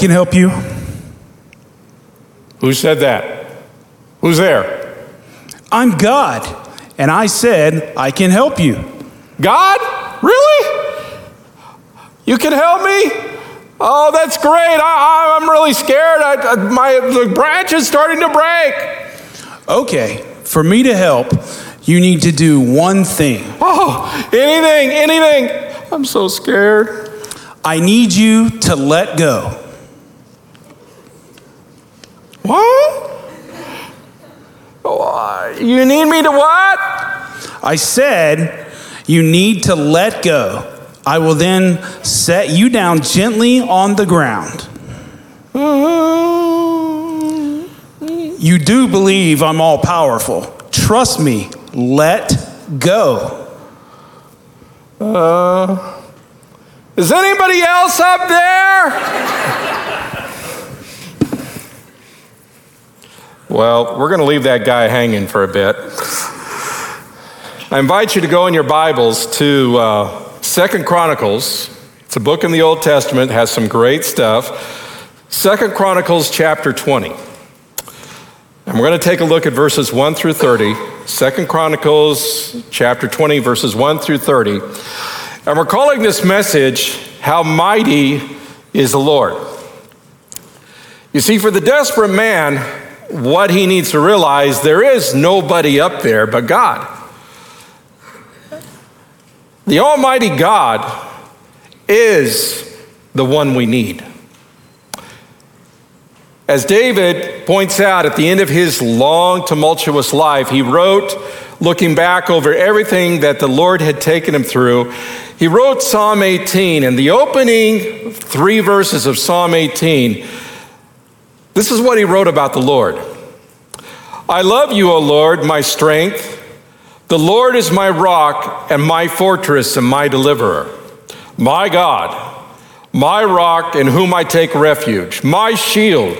can help you. Who said that? Who's there? I'm God, and I said I can help you. God? Really? You can help me? Oh, that's great. I, am really scared. I, my the branch is starting to break. Okay, for me to help, you need to do one thing. Oh, anything, anything. I'm so scared. I need you to let go. What? Oh, you need me to what? I said you need to let go. I will then set you down gently on the ground. You do believe I'm all powerful. Trust me, let go. Uh, is anybody else up there? Well, we're going to leave that guy hanging for a bit. I invite you to go in your Bibles to uh, Second Chronicles. It's a book in the Old Testament, has some great stuff. Second Chronicles chapter 20. And we're going to take a look at verses 1 through 30. Second Chronicles chapter 20, verses 1 through 30. And we're calling this message, How Mighty is the Lord. You see, for the desperate man, what he needs to realize there is nobody up there but God. The Almighty God is the one we need. As David points out at the end of his long, tumultuous life, he wrote, looking back over everything that the Lord had taken him through, he wrote Psalm 18. And the opening three verses of Psalm 18, this is what he wrote about the Lord I love you, O Lord, my strength. The Lord is my rock and my fortress and my deliverer, my God, my rock in whom I take refuge, my shield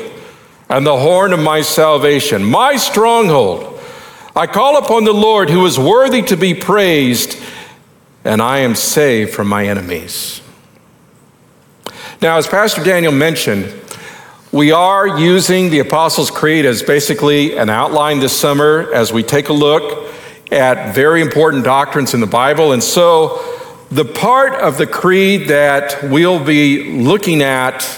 and the horn of my salvation, my stronghold. I call upon the Lord who is worthy to be praised, and I am saved from my enemies. Now, as Pastor Daniel mentioned, we are using the Apostles' Creed as basically an outline this summer as we take a look at very important doctrines in the Bible. And so, the part of the creed that we'll be looking at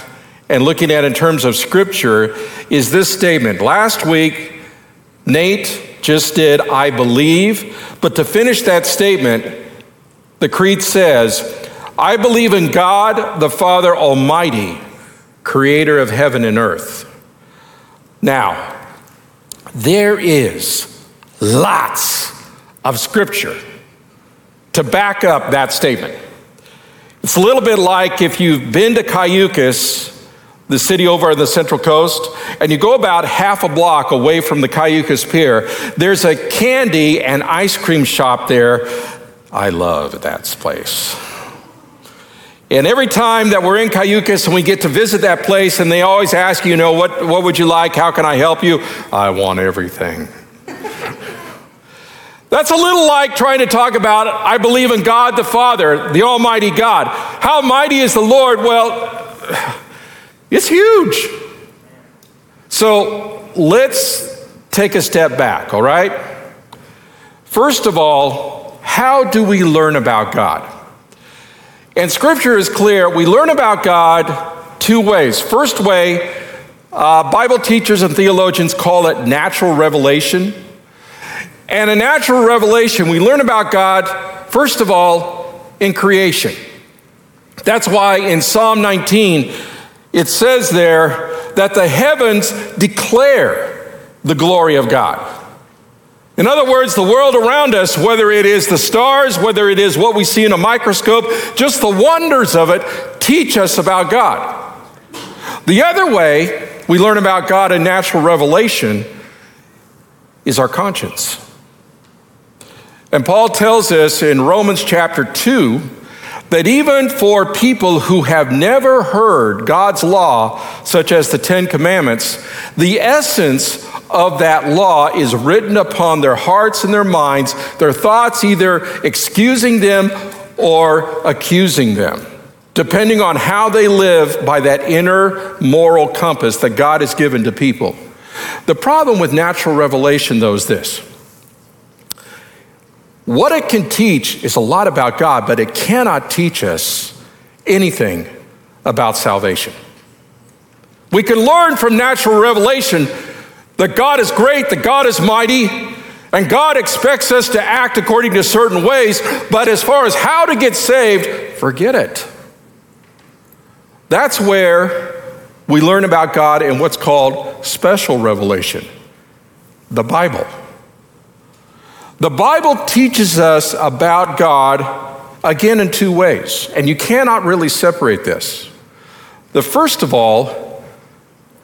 and looking at in terms of scripture is this statement. Last week, Nate just did, I believe. But to finish that statement, the creed says, I believe in God the Father Almighty, creator of heaven and earth. Now, there is lots of Scripture to back up that statement. It's a little bit like if you've been to Cayucos, the city over on the Central Coast, and you go about half a block away from the Cayucos Pier, there's a candy and ice cream shop there. I love that place. And every time that we're in Cayucos and we get to visit that place, and they always ask you, you know, what, what would you like? How can I help you? I want everything. That's a little like trying to talk about, I believe in God the Father, the Almighty God. How mighty is the Lord? Well, it's huge. So let's take a step back, all right? First of all, how do we learn about God? And scripture is clear. We learn about God two ways. First way, uh, Bible teachers and theologians call it natural revelation. And a natural revelation, we learn about God, first of all, in creation. That's why in Psalm 19, it says there that the heavens declare the glory of God. In other words, the world around us, whether it is the stars, whether it is what we see in a microscope, just the wonders of it teach us about God. The other way we learn about God in natural revelation is our conscience. And Paul tells us in Romans chapter 2 that even for people who have never heard God's law, such as the Ten Commandments, the essence of that law is written upon their hearts and their minds, their thoughts either excusing them or accusing them, depending on how they live by that inner moral compass that God has given to people. The problem with natural revelation, though, is this. What it can teach is a lot about God, but it cannot teach us anything about salvation. We can learn from natural revelation that God is great, that God is mighty, and God expects us to act according to certain ways, but as far as how to get saved, forget it. That's where we learn about God in what's called special revelation the Bible. The Bible teaches us about God again in two ways, and you cannot really separate this. The first of all,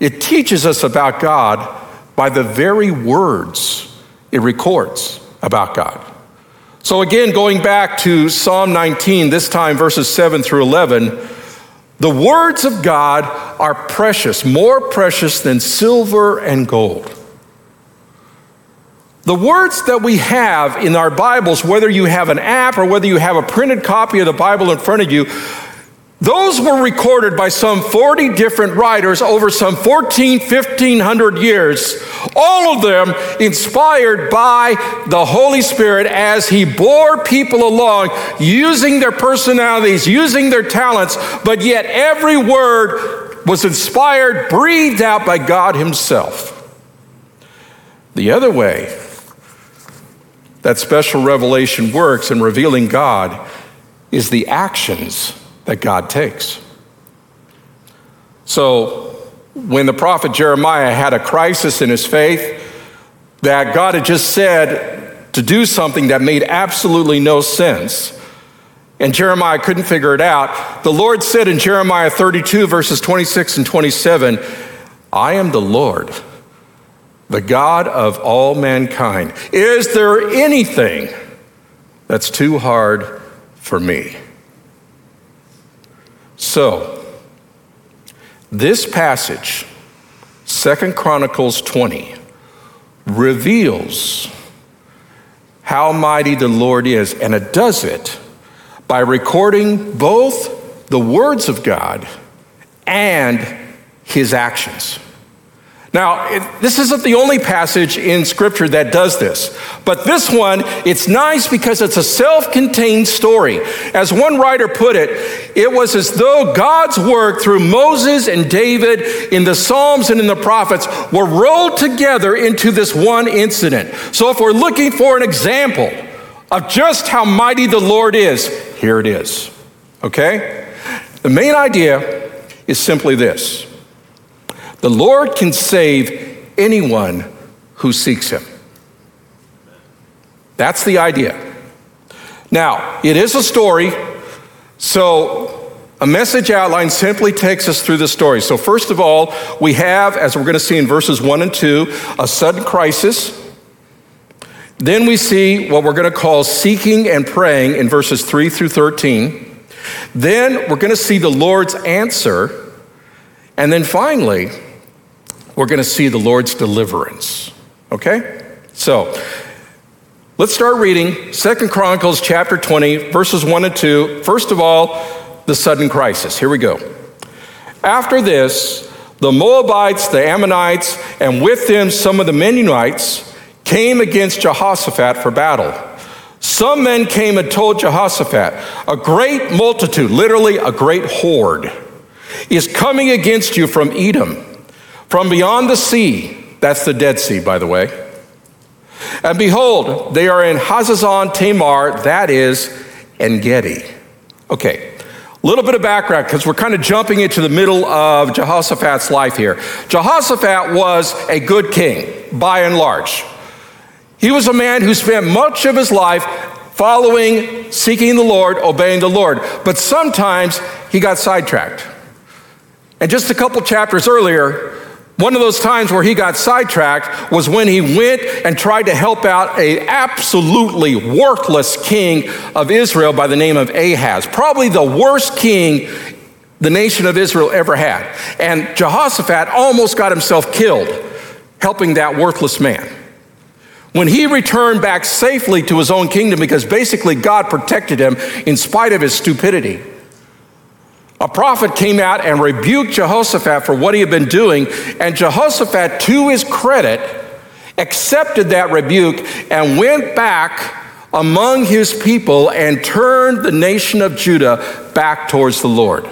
it teaches us about God by the very words it records about God. So, again, going back to Psalm 19, this time verses 7 through 11, the words of God are precious, more precious than silver and gold. The words that we have in our Bibles, whether you have an app or whether you have a printed copy of the Bible in front of you, those were recorded by some 40 different writers over some 14, 1500 years, all of them inspired by the Holy Spirit as He bore people along, using their personalities, using their talents, but yet every word was inspired, breathed out by God Himself. The other way that special revelation works in revealing God is the actions that God takes. So, when the prophet Jeremiah had a crisis in his faith, that God had just said to do something that made absolutely no sense, and Jeremiah couldn't figure it out, the Lord said in Jeremiah 32, verses 26 and 27, I am the Lord, the God of all mankind. Is there anything that's too hard for me? So, this passage, Second Chronicles 20, reveals how mighty the Lord is, and it does it by recording both the words of God and his actions. Now, it, this isn't the only passage in Scripture that does this, but this one, it's nice because it's a self contained story. As one writer put it, it was as though God's work through Moses and David in the Psalms and in the prophets were rolled together into this one incident. So, if we're looking for an example of just how mighty the Lord is, here it is. Okay? The main idea is simply this. The Lord can save anyone who seeks him. That's the idea. Now, it is a story, so a message outline simply takes us through the story. So, first of all, we have, as we're going to see in verses 1 and 2, a sudden crisis. Then we see what we're going to call seeking and praying in verses 3 through 13. Then we're going to see the Lord's answer. And then finally, we're going to see the Lord's deliverance. Okay? So, let's start reading Second Chronicles chapter 20, verses 1 and 2. First of all, the sudden crisis. Here we go. After this, the Moabites, the Ammonites, and with them some of the Meunites came against Jehoshaphat for battle. Some men came and told Jehoshaphat, A great multitude, literally a great horde, is coming against you from Edom from beyond the sea, that's the Dead Sea, by the way. And behold, they are in Hazazon Tamar, that is En Gedi. Okay, a little bit of background because we're kind of jumping into the middle of Jehoshaphat's life here. Jehoshaphat was a good king, by and large. He was a man who spent much of his life following, seeking the Lord, obeying the Lord. But sometimes he got sidetracked. And just a couple chapters earlier, One of those times where he got sidetracked was when he went and tried to help out a absolutely worthless king of Israel by the name of Ahaz, probably the worst king the nation of Israel ever had. And Jehoshaphat almost got himself killed helping that worthless man. When he returned back safely to his own kingdom because basically God protected him in spite of his stupidity. A prophet came out and rebuked Jehoshaphat for what he had been doing, and Jehoshaphat, to his credit, accepted that rebuke and went back among his people and turned the nation of Judah back towards the Lord.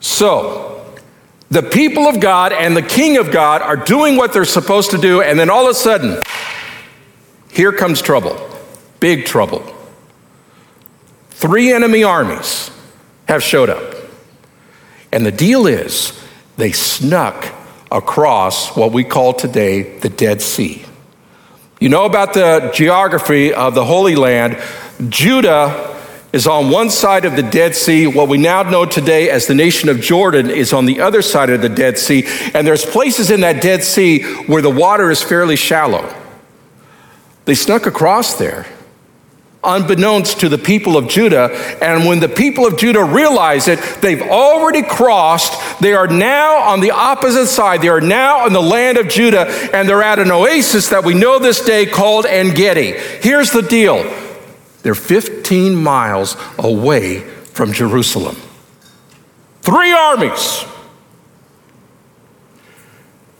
So, the people of God and the king of God are doing what they're supposed to do, and then all of a sudden, here comes trouble big trouble. Three enemy armies have showed up. And the deal is, they snuck across what we call today the Dead Sea. You know about the geography of the Holy Land. Judah is on one side of the Dead Sea. What we now know today as the nation of Jordan is on the other side of the Dead Sea. And there's places in that Dead Sea where the water is fairly shallow. They snuck across there unbeknownst to the people of Judah. And when the people of Judah realize it, they've already crossed. They are now on the opposite side. They are now in the land of Judah, and they're at an oasis that we know this day called En Gedi. Here's the deal they're 15 miles away from Jerusalem. Three armies.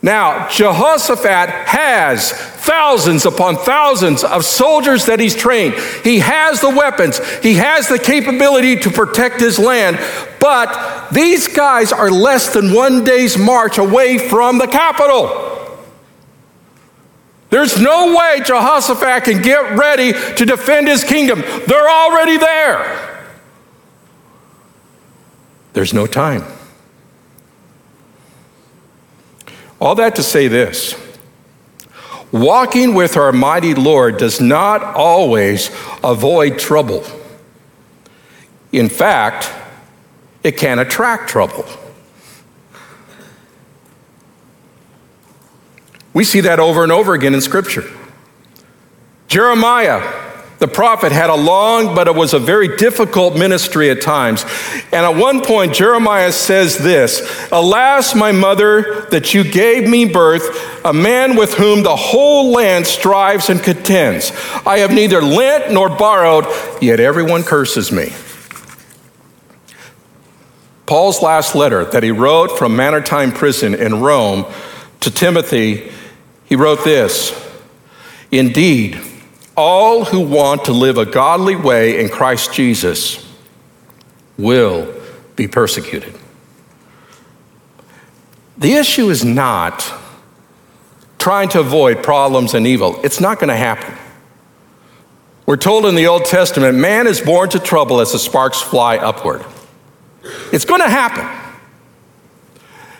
Now, Jehoshaphat has thousands upon thousands of soldiers that he's trained. He has the weapons, he has the capability to protect his land, but these guys are less than one day's march away from the capital. There's no way Jehoshaphat can get ready to defend his kingdom. They're already there. There's no time. All that to say this walking with our mighty Lord does not always avoid trouble. In fact, it can attract trouble. We see that over and over again in Scripture. Jeremiah the prophet had a long, but it was a very difficult ministry at times. And at one point, Jeremiah says this Alas, my mother, that you gave me birth, a man with whom the whole land strives and contends. I have neither lent nor borrowed, yet everyone curses me. Paul's last letter that he wrote from Mamertine prison in Rome to Timothy, he wrote this Indeed, all who want to live a godly way in Christ Jesus will be persecuted. The issue is not trying to avoid problems and evil, it's not going to happen. We're told in the Old Testament, man is born to trouble as the sparks fly upward. It's going to happen.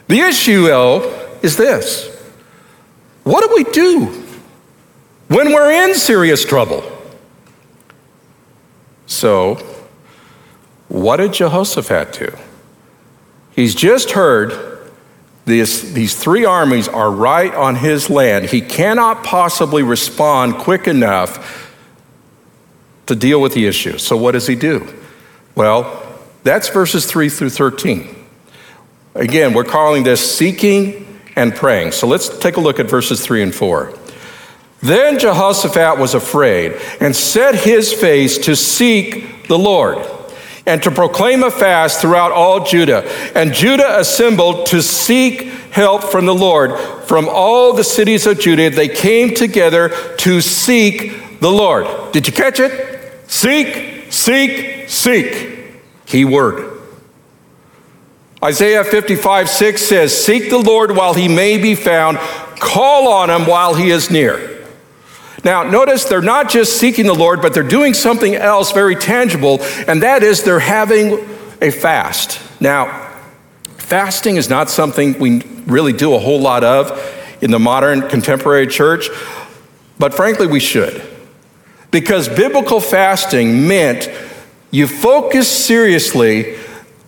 The issue, though, is this what do we do when we're in serious trouble. So, what did Jehoshaphat do? He's just heard this, these three armies are right on his land. He cannot possibly respond quick enough to deal with the issue. So, what does he do? Well, that's verses 3 through 13. Again, we're calling this seeking and praying. So, let's take a look at verses 3 and 4. Then Jehoshaphat was afraid and set his face to seek the Lord and to proclaim a fast throughout all Judah. And Judah assembled to seek help from the Lord. From all the cities of Judah, they came together to seek the Lord. Did you catch it? Seek, seek, seek. Key word. Isaiah 55 6 says, Seek the Lord while he may be found, call on him while he is near. Now, notice they're not just seeking the Lord, but they're doing something else very tangible, and that is they're having a fast. Now, fasting is not something we really do a whole lot of in the modern contemporary church, but frankly, we should. Because biblical fasting meant you focus seriously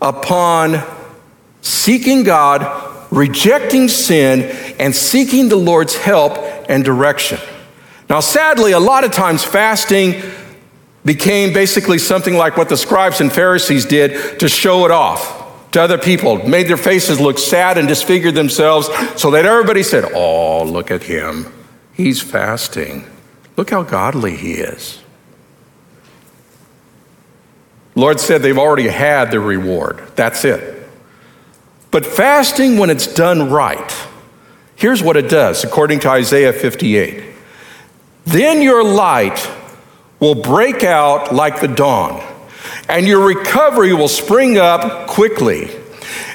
upon seeking God rejecting sin and seeking the Lord's help and direction. Now, sadly, a lot of times fasting became basically something like what the scribes and Pharisees did to show it off to other people, made their faces look sad and disfigured themselves so that everybody said, Oh, look at him. He's fasting. Look how godly he is. Lord said they've already had their reward. That's it. But fasting, when it's done right, here's what it does, according to Isaiah 58. Then your light will break out like the dawn, and your recovery will spring up quickly.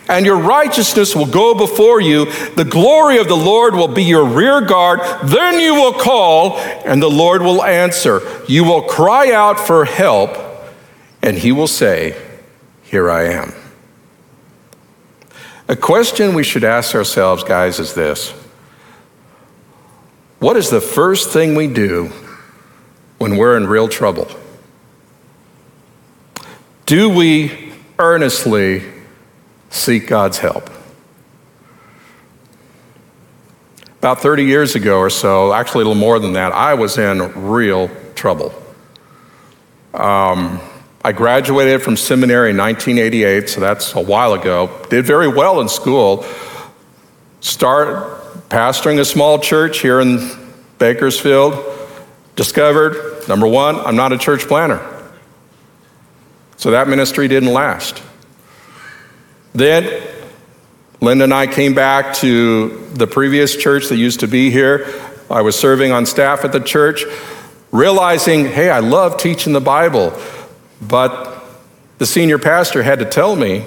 And your righteousness will go before you. The glory of the Lord will be your rear guard. Then you will call, and the Lord will answer. You will cry out for help, and he will say, Here I am. A question we should ask ourselves, guys, is this What is the first thing we do when we're in real trouble? Do we earnestly seek God's help? About 30 years ago or so, actually a little more than that, I was in real trouble. Um, I graduated from seminary in 1988, so that's a while ago. Did very well in school. Start pastoring a small church here in Bakersfield. Discovered, number one, I'm not a church planter. So that ministry didn't last. Then Linda and I came back to the previous church that used to be here. I was serving on staff at the church, realizing, hey, I love teaching the Bible. But the senior pastor had to tell me,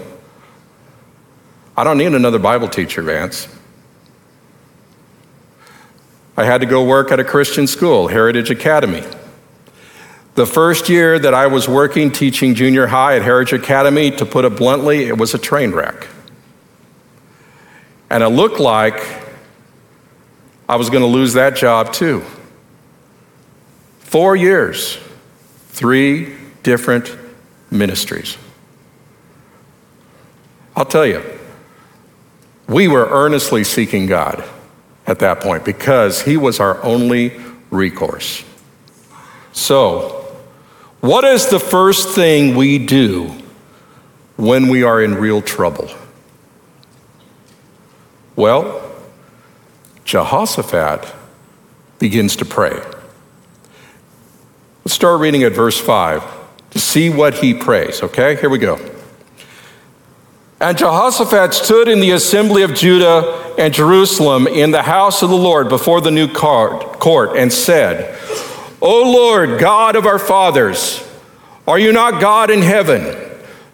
I don't need another Bible teacher, Vance. I had to go work at a Christian school, Heritage Academy. The first year that I was working teaching junior high at Heritage Academy, to put it bluntly, it was a train wreck. And it looked like I was going to lose that job too. Four years, three different ministries. I'll tell you, we were earnestly seeking God at that point because He was our only recourse. So, what is the first thing we do when we are in real trouble? Well, Jehoshaphat begins to pray. Let's start reading at verse 5 to see what he prays. Okay, here we go. And Jehoshaphat stood in the assembly of Judah and Jerusalem in the house of the Lord before the new court and said, O Lord, God of our fathers, are you not God in heaven?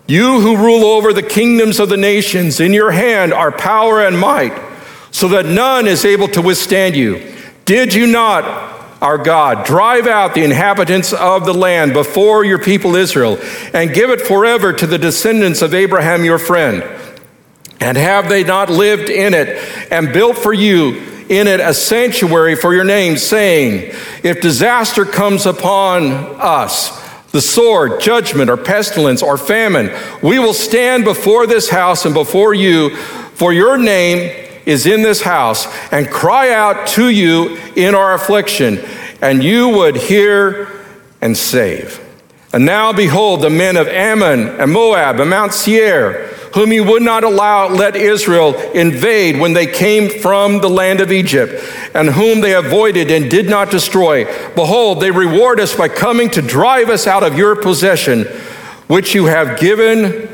You who rule over the kingdoms of the nations, in your hand are power and might, so that none is able to withstand you. Did you not our God. Drive out the inhabitants of the land before your people Israel, and give it forever to the descendants of Abraham your friend. And have they not lived in it and built for you in it a sanctuary for your name, saying, If disaster comes upon us, the sword, judgment, or pestilence, or famine, we will stand before this house and before you, for your name is in this house and cry out to you in our affliction, and you would hear and save. And now behold, the men of Ammon and Moab and Mount Seir, whom you would not allow let Israel invade when they came from the land of Egypt, and whom they avoided and did not destroy. Behold, they reward us by coming to drive us out of your possession, which you have given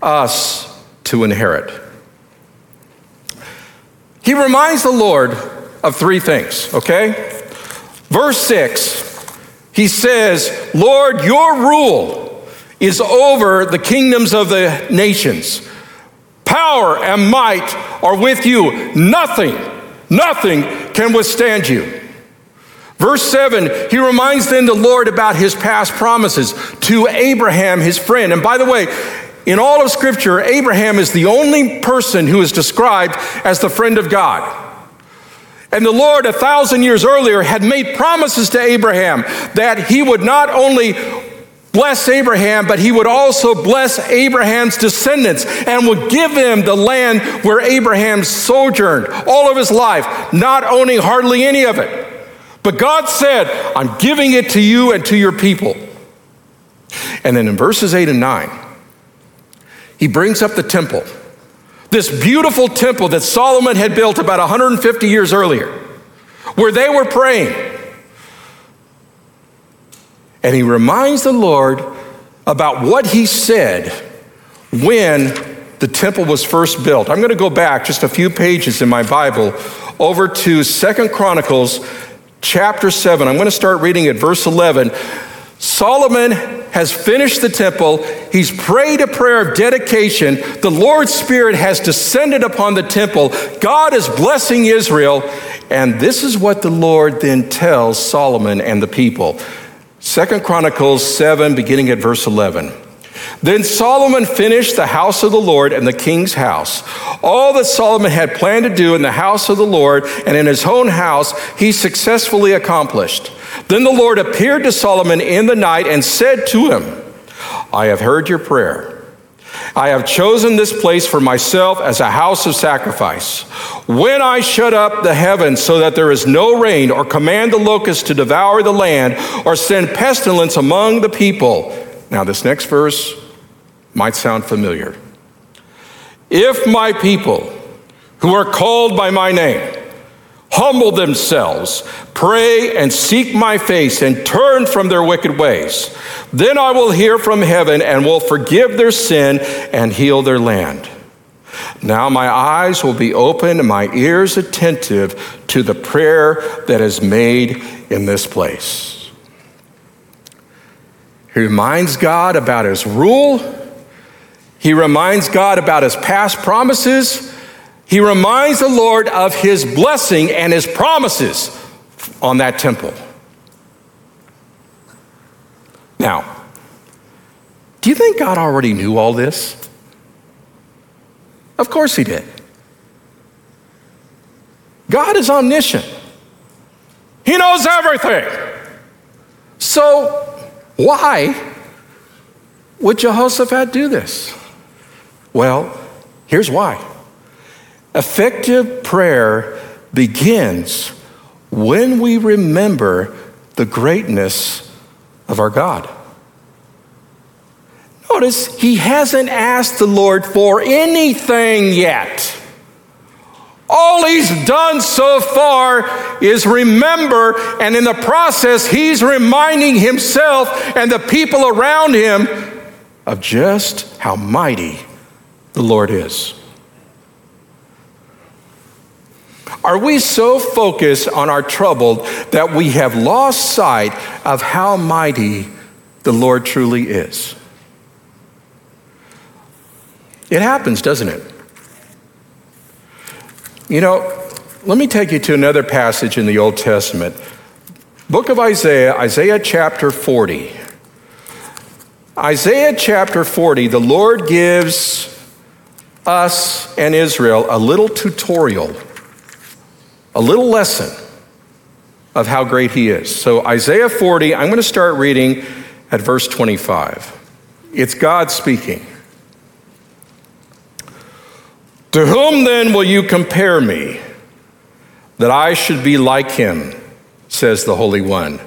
us to inherit. He reminds the Lord of three things, okay? Verse 6, he says, Lord, your rule is over the kingdoms of the nations. Power and might are with you. Nothing, nothing can withstand you. Verse 7, he reminds then the Lord about his past promises to Abraham, his friend. And by the way, in all of Scripture, Abraham is the only person who is described as the friend of God. And the Lord, a thousand years earlier, had made promises to Abraham that he would not only bless Abraham, but he would also bless Abraham's descendants and would give them the land where Abraham sojourned all of his life, not owning hardly any of it. But God said, I'm giving it to you and to your people. And then in verses 8 and 9, he brings up the temple, this beautiful temple that Solomon had built about 150 years earlier, where they were praying. And he reminds the Lord about what he said when the temple was first built. I'm going to go back just a few pages in my Bible over to Second Chronicles chapter 7. I'm going to start reading at verse 11. Solomon has finished the temple. He's prayed a prayer of dedication. The Lord's Spirit has descended upon the temple. God is blessing Israel. And this is what the Lord then tells Solomon and the people. Second Chronicles 7, beginning at verse 11. Then Solomon finished the house of the Lord and the king's house. All that Solomon had planned to do in the house of the Lord and in his own house, he successfully accomplished. Then the Lord appeared to Solomon in the night and said to him, I have heard your prayer. I have chosen this place for myself as a house of sacrifice. When I shut up the heavens so that there is no rain, or command the locusts to devour the land, or send pestilence among the people. Now, this next verse might sound familiar. If my people, who are called by my name, humble themselves, pray and seek my face, and turn from their wicked ways. Then I will hear from heaven and will forgive their sin and heal their land. Now my eyes will be open and my ears attentive to the prayer that is made in this place. He reminds God about his rule. He reminds God about his past promises he reminds the Lord of his blessing and his promises on that temple. Now, do you think God already knew all this? Of course he did. God is omniscient. He knows everything. So, why would Jehoshaphat do this? Well, here's why. Effective prayer begins when we remember the greatness of our God. Notice he hasn't asked the Lord for anything yet. All he's done so far is remember, and in the process, he's reminding himself and the people around him of just how mighty the Lord is. Are we so focused on our trouble that we have lost sight of how mighty the Lord truly is? It happens, doesn't it? You know, let me take you to another passage in the Old Testament. Book of Isaiah, Isaiah chapter 40. Isaiah chapter 40, the Lord gives us and Israel a little tutorial a little lesson of how great he is. So, Isaiah 40, I'm going to start reading at verse 25. It's God speaking. To whom then will you compare me that I should be like him, says the Holy One?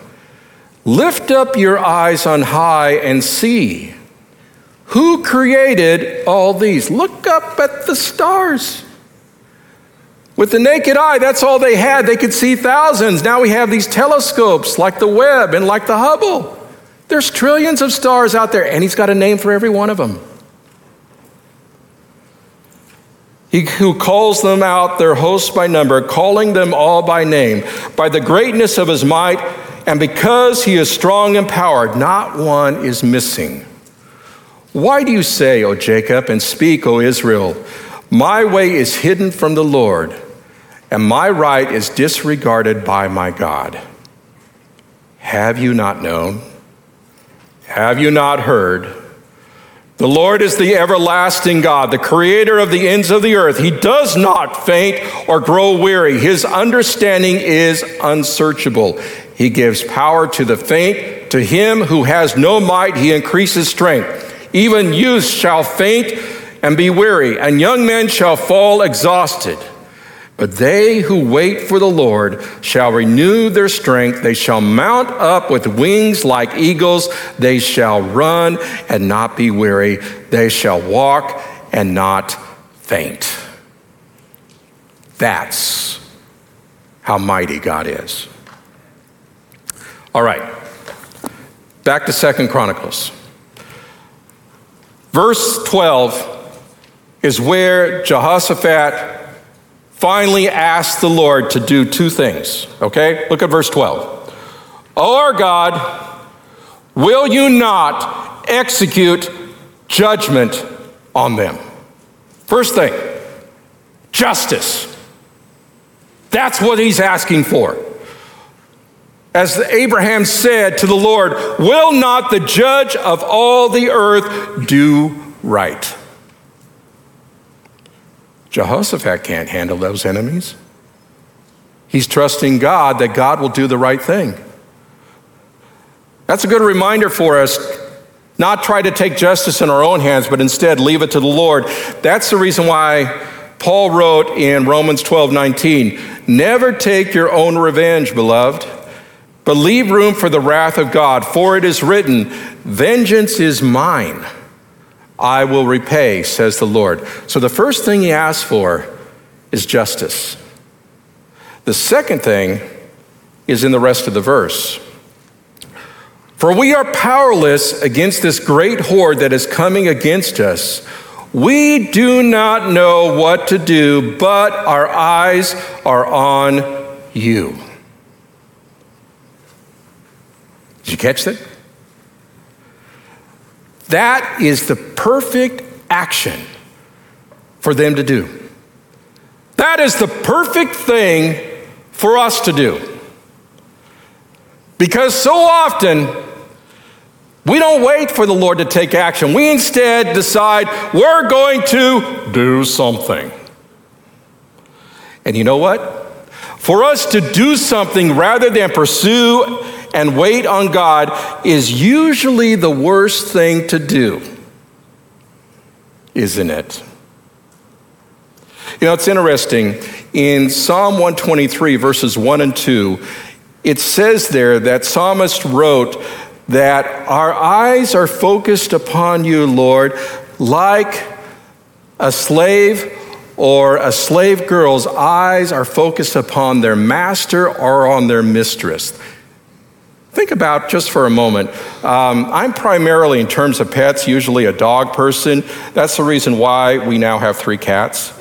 Lift up your eyes on high and see. Who created all these? Look up at the stars. With the naked eye, that's all they had. They could see thousands. Now we have these telescopes like the Webb and like the Hubble. There's trillions of stars out there, and he's got a name for every one of them. He who calls them out, their hosts by number, calling them all by name, by the greatness of his might, and because he is strong and powered, not one is missing. Why do you say, O Jacob, and speak, O Israel? My way is hidden from the Lord, and my right is disregarded by my God. Have you not known? Have you not heard? The Lord is the everlasting God, the creator of the ends of the earth. He does not faint or grow weary. His understanding is unsearchable. He gives power to the faint To him who has no might, he increases strength. Even youth shall faint and be weary, and young men shall fall exhausted. But they who wait for the Lord shall renew their strength. They shall mount up with wings like eagles. They shall run and not be weary. They shall walk and not faint. That's how mighty God is. All right. Back to Second Chronicles. Verse 12 is where Jehoshaphat finally asked the Lord to do two things. Okay? Look at verse 12. O our God, will you not execute judgment on them? First thing, justice. That's what he's asking for. As Abraham said to the Lord, Will not the judge of all the earth do right? Jehoshaphat can't handle those enemies. He's trusting God that God will do the right thing. That's a good reminder for us not try to take justice in our own hands, but instead leave it to the Lord. That's the reason why Paul wrote in Romans 12 19, Never take your own revenge, beloved but leave room for the wrath of God, for it is written, Vengeance is mine, I will repay, says the Lord. So the first thing he asks for is justice. The second thing is in the rest of the verse. For we are powerless against this great horde that is coming against us. We do not know what to do, but our eyes are on you. Did you catch that? That is the perfect action for them to do. That is the perfect thing for us to do. Because so often, we don't wait for the Lord to take action. We instead decide we're going to do something. And you know what? For us to do something rather than pursue and wait on God is usually the worst thing to do, isn't it? You know, it's interesting. In Psalm 123, verses 1 and 2, it says there that psalmist wrote that our eyes are focused upon you, Lord, like a slave or a slave girl's eyes are focused upon their master or on their mistress. Think about just for a moment. Um, I'm primarily, in terms of pets, usually a dog person. That's the reason why we now have three cats.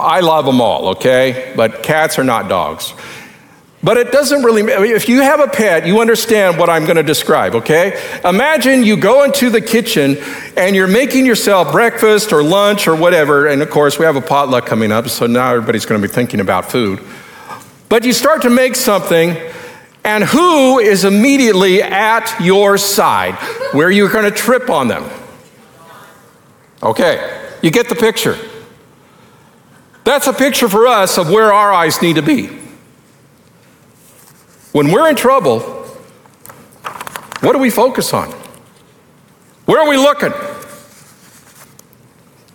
I love them all, okay? But cats are not dogs. But it doesn't really, if you have a pet, you understand what I'm going to describe, okay? Imagine you go into the kitchen and you're making yourself breakfast or lunch or whatever. And of course, we have a potluck coming up, so now everybody's going to be thinking about food. But you start to make something, and who is immediately at your side where you're going to trip on them? Okay, you get the picture. That's a picture for us of where our eyes need to be. When we're in trouble, what do we focus on? Where are we looking?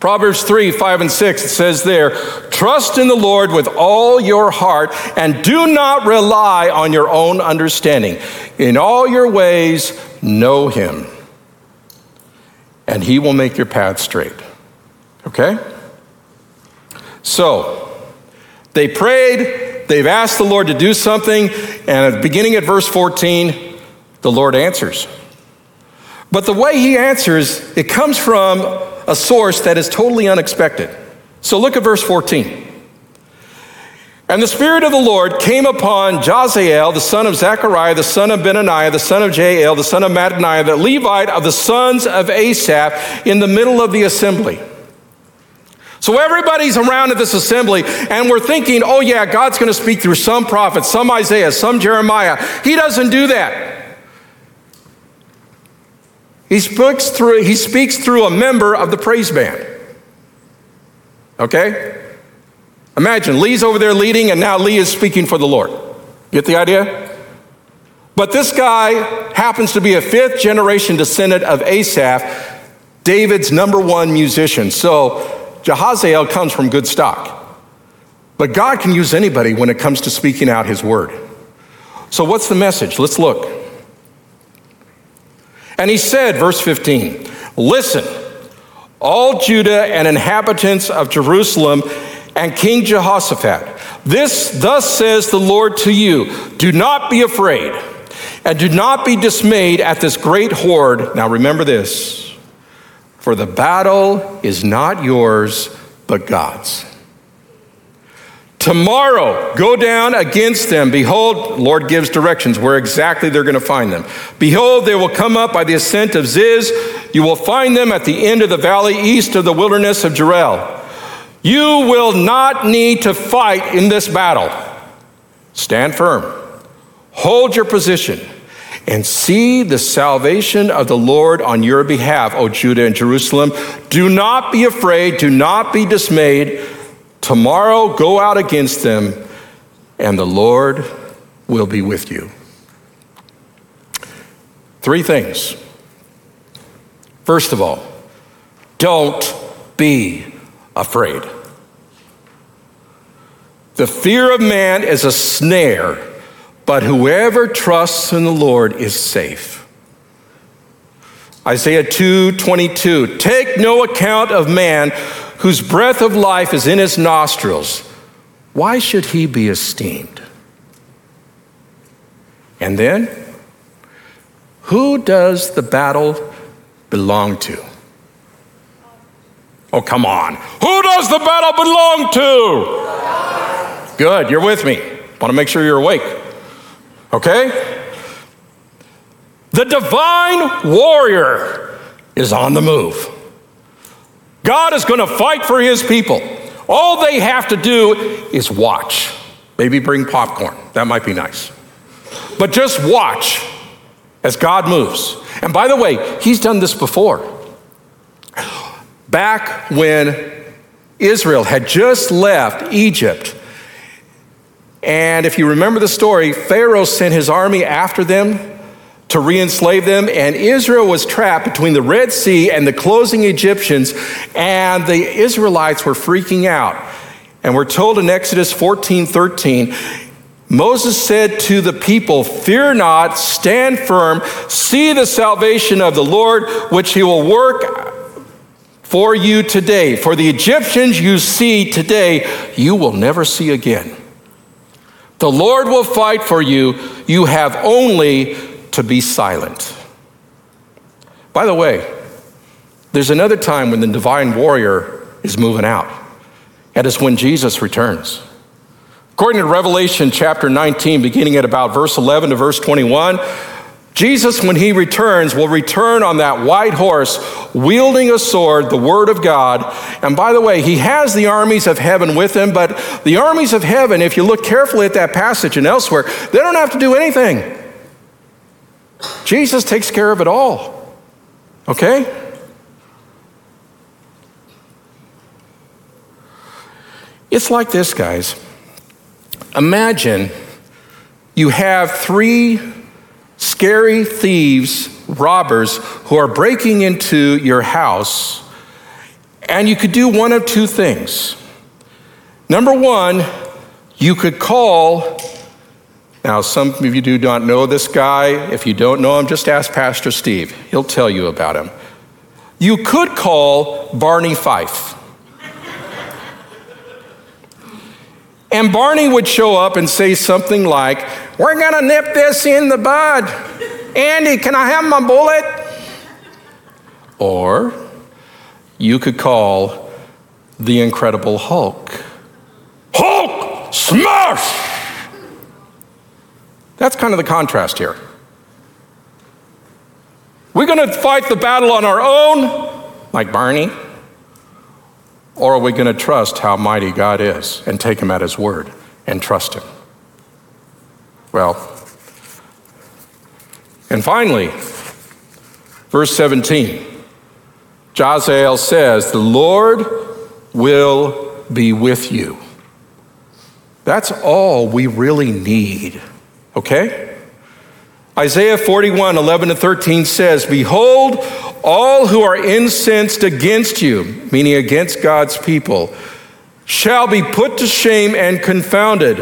Proverbs 3 5 and 6, it says there, Trust in the Lord with all your heart and do not rely on your own understanding. In all your ways, know him, and he will make your path straight. Okay? So, they prayed, they've asked the Lord to do something, and beginning at verse 14, the Lord answers. But the way he answers, it comes from a source that is totally unexpected. So look at verse 14. And the Spirit of the Lord came upon Jahaziel, the son of Zechariah, the son of Benaiah, the son of Jeiel, the son of Mattaniah, the Levite of the sons of Asaph, in the middle of the assembly. So everybody's around at this assembly, and we're thinking, oh, yeah, God's going to speak through some prophet, some Isaiah, some Jeremiah. He doesn't do that. He speaks through, he speaks through a member of the praise band. Okay? Imagine Lee's over there leading, and now Lee is speaking for the Lord. Get the idea? But this guy happens to be a fifth generation descendant of Asaph, David's number one musician. So Jahaziel comes from good stock. But God can use anybody when it comes to speaking out his word. So, what's the message? Let's look. And he said, verse 15, Listen, all Judah and inhabitants of Jerusalem and King Jehoshaphat, this thus says the Lord to you Do not be afraid, and do not be dismayed at this great horde. Now remember this for the battle is not yours, but God's. Tomorrow, go down against them. Behold, Lord gives directions where exactly they're going to find them. Behold, they will come up by the ascent of Ziz. You will find them at the end of the valley east of the wilderness of Jeruel. You will not need to fight in this battle. Stand firm, hold your position, and see the salvation of the Lord on your behalf, O Judah and Jerusalem. Do not be afraid, do not be dismayed. Tomorrow go out against them, and the Lord will be with you. Three things. First of all, don't be afraid. The fear of man is a snare, but whoever trusts in the Lord is safe. Isaiah 2:22 Take no account of man whose breath of life is in his nostrils, why should he be esteemed? And then, who does the battle belong to? Oh, come on. Who does the battle belong to? Good, you're with me. Want to make sure you're awake. Okay? The divine warrior is on the move. God is going to fight for his people. All they have to do is watch. Maybe bring popcorn. That might be nice. But just watch as God moves. And by the way, he's done this before. Back when Israel had just left Egypt, and if you remember the story, Pharaoh sent his army after them to re enslave them, and Israel was trapped between the Red Sea and the closing Egyptians, and the Israelites were freaking out. And we're told in Exodus 14 13, Moses said to the people, Fear not, stand firm, see the salvation of the Lord, which he will work for you today. For the Egyptians you see today, you will never see again. The Lord will fight for you. You have only to be silent. By the way, there's another time when the divine warrior is moving out. and it's when Jesus returns. According to Revelation chapter 19, beginning at about verse 11 to verse 21, Jesus, when he returns, will return on that white horse, wielding a sword, the word of God. And by the way, he has the armies of heaven with him, but the armies of heaven, if you look carefully at that passage and elsewhere, they don't have to do anything. Jesus takes care of it all. Okay? It's like this, guys. Imagine you have three scary thieves, robbers, who are breaking into your house, and you could do one of two things. Number one, you could call now, some of you do not know this guy. If you don't know him, just ask Pastor Steve. He'll tell you about him. You could call Barney Fife. and Barney would show up and say something like, We're going to nip this in the bud. Andy, can I have my bullet? Or you could call the Incredible Hulk. Hulk, smash! That's kind of the contrast here. We're going to fight the battle on our own, like Barney, or are we going to trust how mighty God is and take him at his word and trust him? Well, and finally, verse 17, Jahaziel says, The Lord will be with you. That's all we really need Okay? Isaiah 41, 11 to 13 says, Behold, all who are incensed against you, meaning against God's people, shall be put to shame and confounded.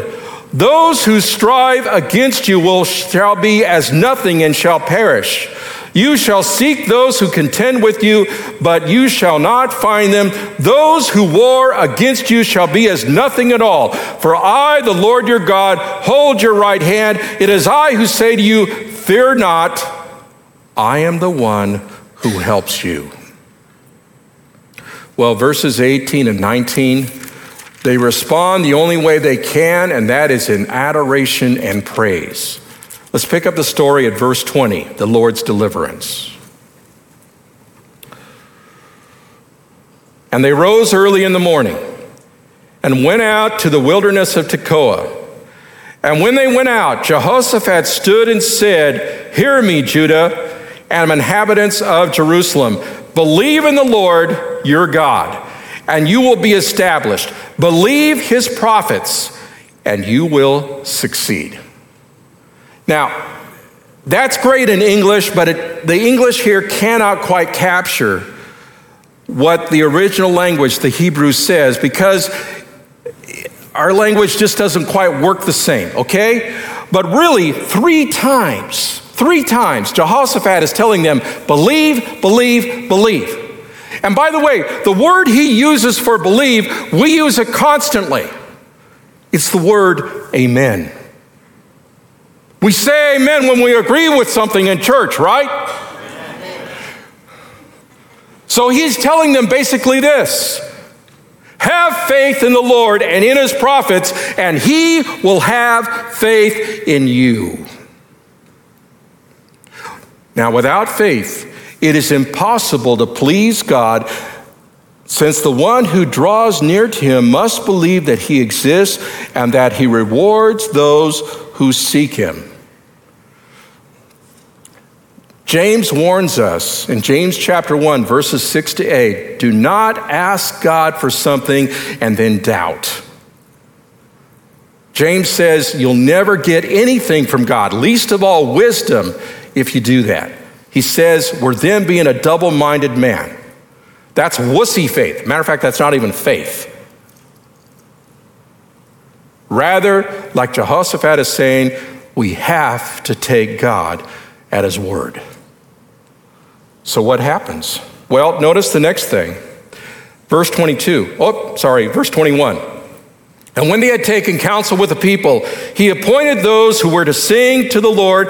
Those who strive against you will shall be as nothing and shall perish. You shall seek those who contend with you, but you shall not find them. Those who war against you shall be as nothing at all. For I, the Lord your God, hold your right hand. It is I who say to you, Fear not, I am the one who helps you. Well, verses 18 and 19, they respond the only way they can, and that is in adoration and praise. Let's pick up the story at verse 20, the Lord's deliverance. And they rose early in the morning and went out to the wilderness of Tekoa. And when they went out, Jehoshaphat stood and said, Hear me, Judah and inhabitants of Jerusalem. Believe in the Lord your God, and you will be established. Believe his prophets, and you will succeed. Now, that's great in English, but it, the English here cannot quite capture what the original language, the Hebrew, says because our language just doesn't quite work the same, okay? But really, three times, three times, Jehoshaphat is telling them, believe, believe, believe. And by the way, the word he uses for believe, we use it constantly. It's the word amen. We say amen when we agree with something in church, right? So he's telling them basically this have faith in the Lord and in his prophets, and he will have faith in you. Now, without faith, it is impossible to please God since the one who draws near to him must believe that he exists and that he rewards those who seek him. James warns us in James chapter 1, verses 6 to 8 do not ask God for something and then doubt. James says you'll never get anything from God, least of all wisdom, if you do that. He says we're then being a double minded man. That's wussy faith. Matter of fact, that's not even faith. Rather, like Jehoshaphat is saying, we have to take God at his word. So, what happens? Well, notice the next thing. Verse 22. Oh, sorry, verse 21. And when they had taken counsel with the people, he appointed those who were to sing to the Lord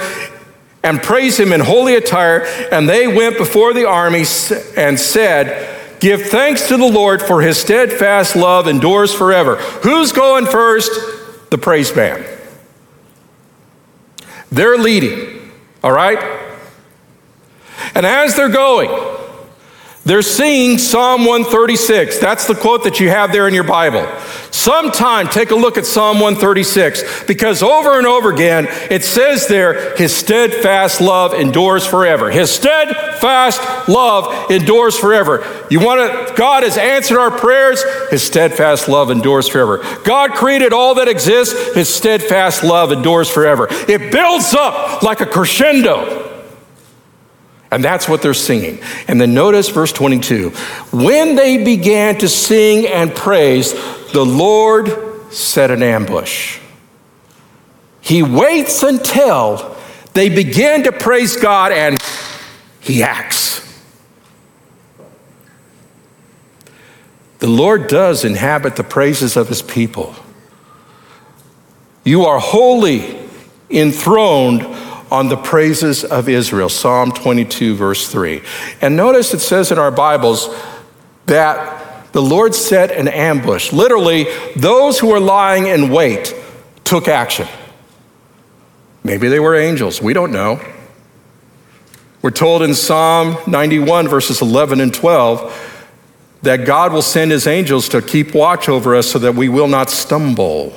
and praise him in holy attire. And they went before the army and said, Give thanks to the Lord for his steadfast love endures forever. Who's going first? The praise band. They're leading, all right? And as they're going, they're seeing Psalm 136. That's the quote that you have there in your Bible. Sometime take a look at Psalm 136 because over and over again it says there, His steadfast love endures forever. His steadfast love endures forever. You want to, God has answered our prayers, His steadfast love endures forever. God created all that exists, His steadfast love endures forever. It builds up like a crescendo. And that's what they're singing. And then notice verse 22 when they began to sing and praise, the Lord set an ambush. He waits until they begin to praise God and he acts. The Lord does inhabit the praises of his people. You are holy, enthroned on the praises of Israel. Psalm 22, verse 3. And notice it says in our Bibles that the Lord set an ambush. Literally, those who were lying in wait took action. Maybe they were angels. We don't know. We're told in Psalm 91, verses 11 and 12, that God will send his angels to keep watch over us so that we will not stumble.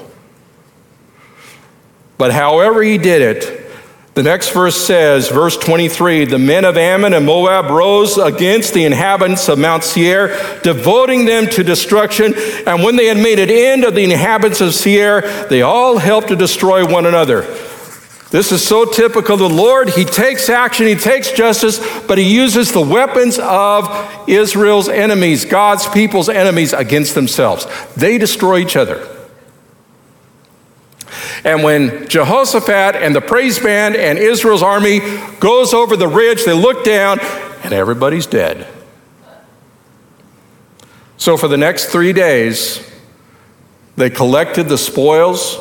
But however he did it, the next verse says, verse 23 The men of Ammon and Moab rose against the inhabitants of Mount Seir, devoting them to destruction. And when they had made an end of the inhabitants of Seir, they all helped to destroy one another. This is so typical of the Lord. He takes action, He takes justice, but He uses the weapons of Israel's enemies, God's people's enemies, against themselves. They destroy each other. And when Jehoshaphat and the praise band and Israel's army goes over the ridge, they look down and everybody's dead. So for the next three days, they collected the spoils.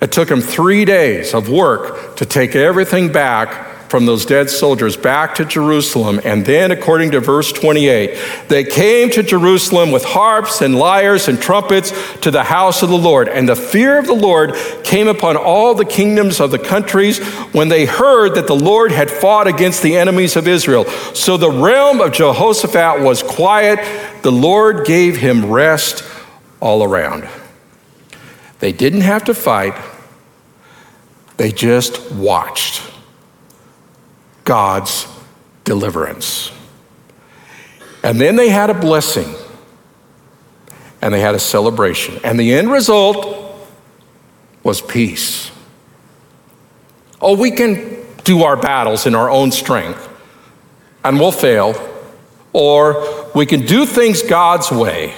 It took them three days of work to take everything back from those dead soldiers back to Jerusalem. And then, according to verse 28, they came to Jerusalem with harps and lyres and trumpets to the house of the Lord. And the fear of the Lord came upon all the kingdoms of the countries when they heard that the Lord had fought against the enemies of Israel. So the realm of Jehoshaphat was quiet. The Lord gave him rest all around. They didn't have to fight, they just watched. God's deliverance. And then they had a blessing and they had a celebration. And the end result was peace. Oh, we can do our battles in our own strength and we'll fail, or we can do things God's way,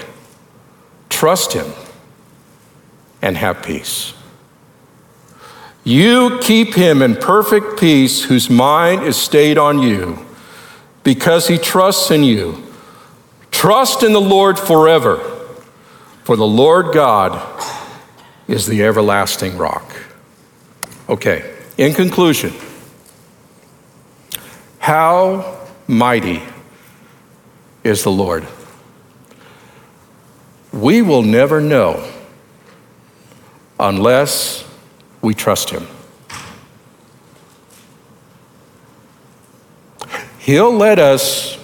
trust Him, and have peace. You keep him in perfect peace whose mind is stayed on you because he trusts in you. Trust in the Lord forever, for the Lord God is the everlasting rock. Okay, in conclusion, how mighty is the Lord? We will never know unless we trust Him. He'll let us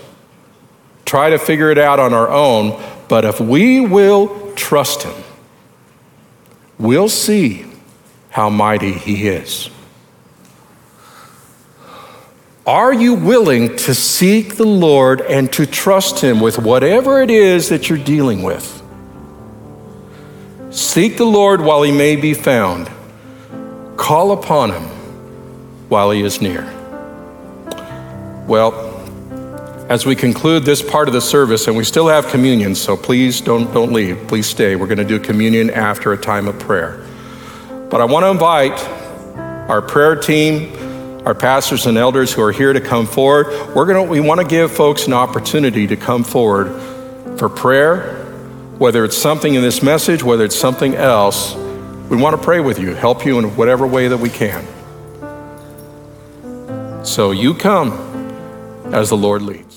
try to figure it out on our own, but if we will trust Him, we'll see how mighty He is. Are you willing to seek the Lord and to trust Him with whatever it is that you're dealing with? Seek the Lord while He may be found. Call upon him while he is near. Well, as we conclude this part of the service, and we still have communion, so please don't, don't leave. Please stay. We're going to do communion after a time of prayer. But I want to invite our prayer team, our pastors and elders who are here to come forward. We're going to, we want to give folks an opportunity to come forward for prayer, whether it's something in this message, whether it's something else. We want to pray with you, help you in whatever way that we can. So you come as the Lord leads.